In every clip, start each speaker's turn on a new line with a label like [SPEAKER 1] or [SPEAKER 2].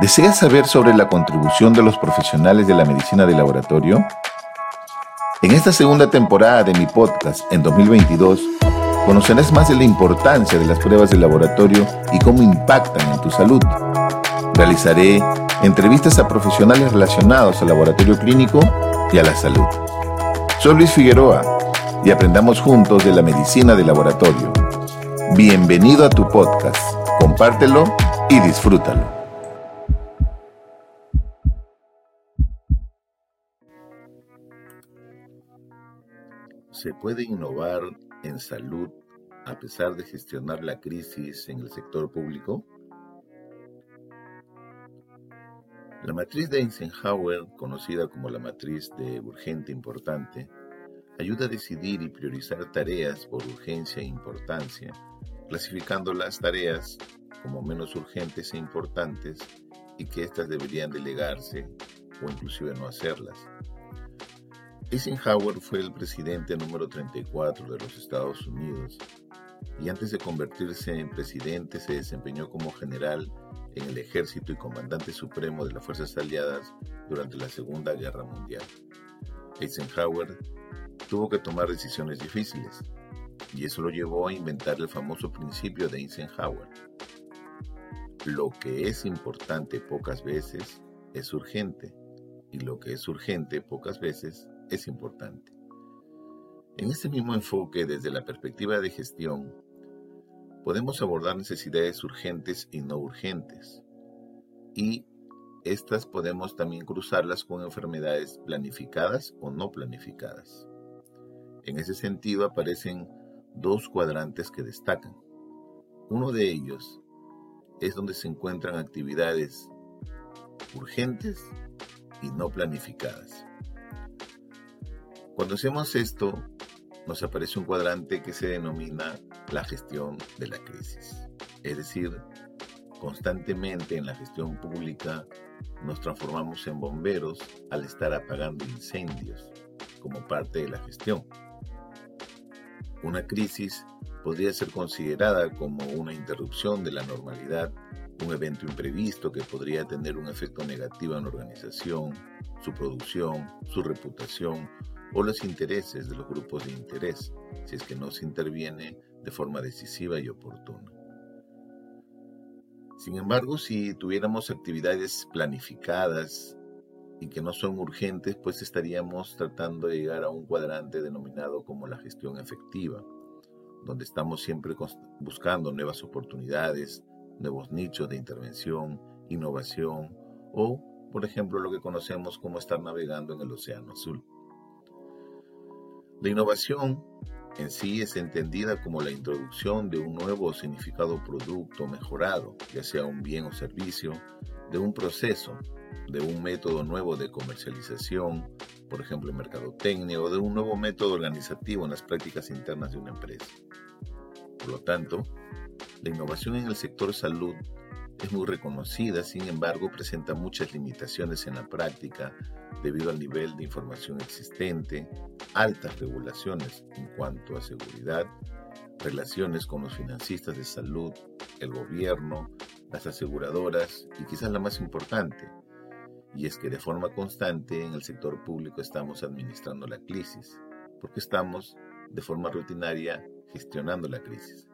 [SPEAKER 1] ¿Deseas saber sobre la contribución de los profesionales de la medicina de laboratorio? En esta segunda temporada de mi podcast, en 2022, conocerás más de la importancia de las pruebas de laboratorio y cómo impactan en tu salud. Realizaré entrevistas a profesionales relacionados al laboratorio clínico y a la salud. Soy Luis Figueroa y aprendamos juntos de la medicina de laboratorio. Bienvenido a tu podcast. Compártelo y disfrútalo. ¿Se puede innovar en salud a pesar de gestionar la crisis en el sector público? La matriz de Eisenhower, conocida como la matriz de urgente importante, ayuda a decidir y priorizar tareas por urgencia e importancia, clasificando las tareas como menos urgentes e importantes y que éstas deberían delegarse o inclusive no hacerlas. Eisenhower fue el presidente número 34 de los Estados Unidos y antes de convertirse en presidente se desempeñó como general en el ejército y comandante supremo de las Fuerzas Aliadas durante la Segunda Guerra Mundial. Eisenhower tuvo que tomar decisiones difíciles, y eso lo llevó a inventar el famoso principio de Eisenhower. Lo que es importante pocas veces es urgente, y lo que es urgente pocas veces es importante. En este mismo enfoque, desde la perspectiva de gestión, podemos abordar necesidades urgentes y no urgentes. Y estas podemos también cruzarlas con enfermedades planificadas o no planificadas. En ese sentido aparecen dos cuadrantes que destacan. Uno de ellos es donde se encuentran actividades urgentes y no planificadas. Cuando hacemos esto, nos aparece un cuadrante que se denomina la gestión de la crisis. Es decir, constantemente en la gestión pública nos transformamos en bomberos al estar apagando incendios como parte de la gestión. Una crisis podría ser considerada como una interrupción de la normalidad, un evento imprevisto que podría tener un efecto negativo en la organización, su producción, su reputación o los intereses de los grupos de interés, si es que no se interviene de forma decisiva y oportuna. Sin embargo, si tuviéramos actividades planificadas y que no son urgentes, pues estaríamos tratando de llegar a un cuadrante denominado como la gestión efectiva, donde estamos siempre buscando nuevas oportunidades, nuevos nichos de intervención, innovación o, por ejemplo, lo que conocemos como estar navegando en el Océano Azul. La innovación en sí es entendida como la introducción de un nuevo significado producto mejorado, ya sea un bien o servicio, de un proceso, de un método nuevo de comercialización, por ejemplo en mercadotecnia, o de un nuevo método organizativo en las prácticas internas de una empresa. Por lo tanto, la innovación en el sector salud es muy reconocida, sin embargo presenta muchas limitaciones en la práctica debido al nivel de información existente, altas regulaciones en cuanto a seguridad, relaciones con los financistas de salud, el gobierno, las aseguradoras y quizás la más importante, y es que de forma constante en el sector público estamos administrando la crisis, porque estamos de forma rutinaria gestionando la crisis.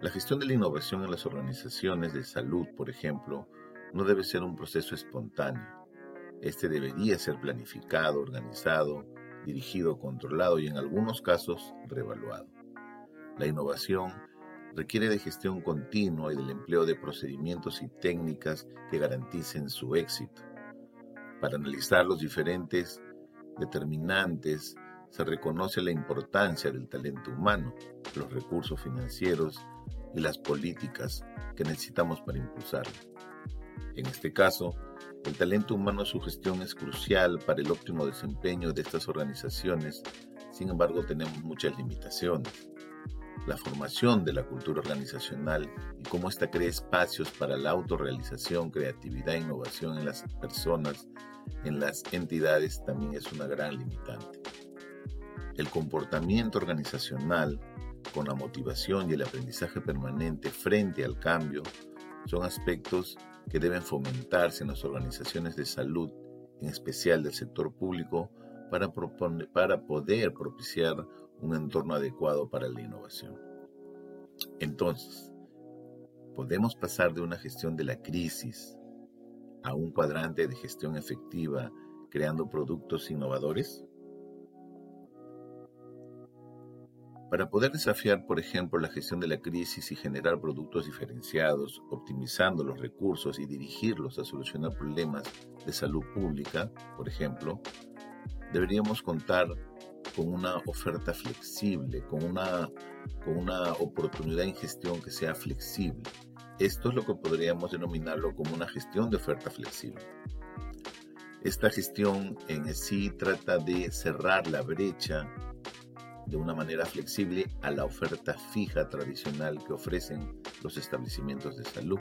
[SPEAKER 1] La gestión de la innovación en las organizaciones de salud, por ejemplo, no debe ser un proceso espontáneo este debería ser planificado, organizado, dirigido, controlado y en algunos casos reevaluado. La innovación requiere de gestión continua y del empleo de procedimientos y técnicas que garanticen su éxito. Para analizar los diferentes determinantes se reconoce la importancia del talento humano, los recursos financieros y las políticas que necesitamos para impulsarlo. En este caso, el talento humano, su gestión es crucial para el óptimo desempeño de estas organizaciones, sin embargo tenemos muchas limitaciones. La formación de la cultura organizacional y cómo ésta crea espacios para la autorrealización, creatividad e innovación en las personas, en las entidades, también es una gran limitante. El comportamiento organizacional, con la motivación y el aprendizaje permanente frente al cambio, son aspectos que deben fomentarse en las organizaciones de salud, en especial del sector público, para, poder propiciar un entorno adecuado para la innovación. Entonces, ¿podemos pasar de una gestión de la crisis a un cuadrante de gestión efectiva creando productos innovadores? Para poder desafiar, por ejemplo, la gestión de la crisis y generar productos diferenciados, optimizando los recursos y dirigirlos a solucionar problemas de salud pública, por ejemplo, deberíamos contar con una oferta flexible, con una, con una oportunidad en gestión que sea flexible. Esto es lo que podríamos denominarlo como una gestión de oferta flexible. Esta gestión en sí trata de cerrar la brecha de una manera flexible a la oferta fija tradicional que ofrecen los establecimientos de salud.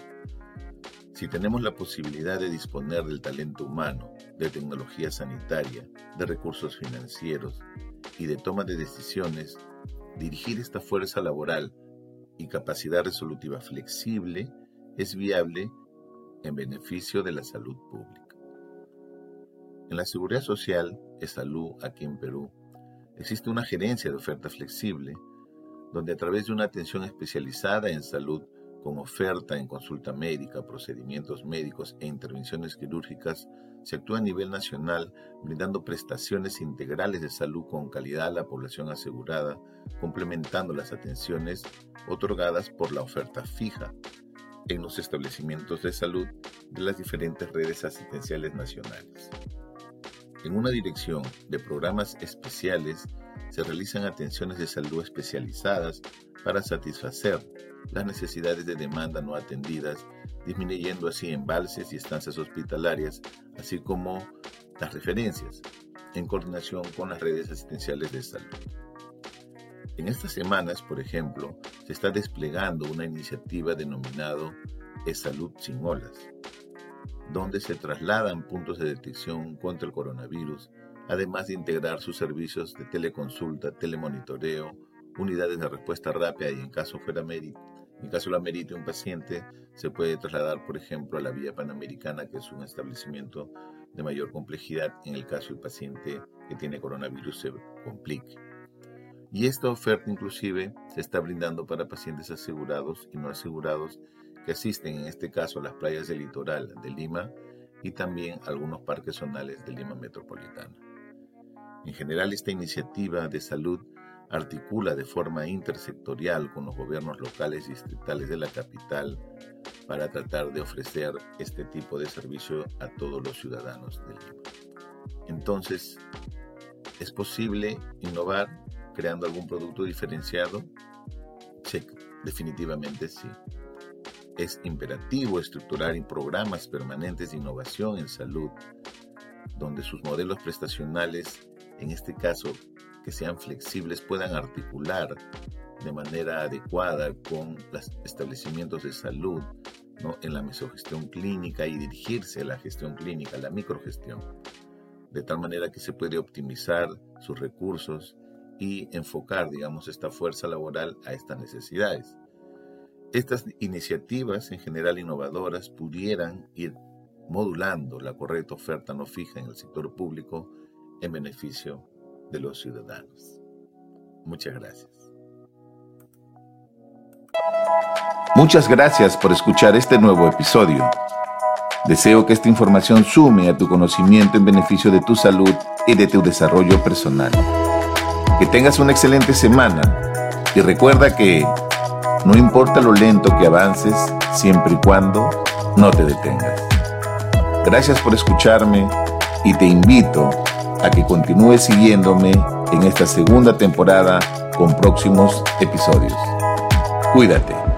[SPEAKER 1] Si tenemos la posibilidad de disponer del talento humano, de tecnología sanitaria, de recursos financieros y de toma de decisiones, dirigir esta fuerza laboral y capacidad resolutiva flexible es viable en beneficio de la salud pública. En la seguridad social, salud aquí en Perú, Existe una gerencia de oferta flexible, donde a través de una atención especializada en salud, con oferta en consulta médica, procedimientos médicos e intervenciones quirúrgicas, se actúa a nivel nacional brindando prestaciones integrales de salud con calidad a la población asegurada, complementando las atenciones otorgadas por la oferta fija en los establecimientos de salud de las diferentes redes asistenciales nacionales. En una dirección de programas especiales se realizan atenciones de salud especializadas para satisfacer las necesidades de demanda no atendidas, disminuyendo así embalses y estancias hospitalarias, así como las referencias, en coordinación con las redes asistenciales de salud. En estas semanas, por ejemplo, se está desplegando una iniciativa denominado Es Salud sin Olas, donde se trasladan puntos de detección contra el coronavirus, además de integrar sus servicios de teleconsulta, telemonitoreo, unidades de respuesta rápida y en caso fuera mérito, en caso la merite un paciente, se puede trasladar, por ejemplo, a la Vía Panamericana, que es un establecimiento de mayor complejidad en el caso el paciente que tiene coronavirus se complique. Y esta oferta inclusive se está brindando para pacientes asegurados y no asegurados que asisten en este caso las playas del litoral de Lima y también algunos parques zonales de Lima Metropolitana. En general, esta iniciativa de salud articula de forma intersectorial con los gobiernos locales y distritales de la capital para tratar de ofrecer este tipo de servicio a todos los ciudadanos de Lima. Entonces, ¿es posible innovar creando algún producto diferenciado? Sí, definitivamente sí. Es imperativo estructurar programas permanentes de innovación en salud, donde sus modelos prestacionales, en este caso, que sean flexibles, puedan articular de manera adecuada con los establecimientos de salud, ¿no? en la mesogestión clínica y dirigirse a la gestión clínica, la microgestión, de tal manera que se puede optimizar sus recursos y enfocar, digamos, esta fuerza laboral a estas necesidades. Estas iniciativas, en general innovadoras, pudieran ir modulando la correcta oferta no fija en el sector público en beneficio de los ciudadanos. Muchas gracias.
[SPEAKER 2] Muchas gracias por escuchar este nuevo episodio. Deseo que esta información sume a tu conocimiento en beneficio de tu salud y de tu desarrollo personal. Que tengas una excelente semana y recuerda que no importa lo lento que avances, siempre y cuando no te detengas. Gracias por escucharme y te invito a que continúes siguiéndome en esta segunda temporada con próximos episodios. Cuídate.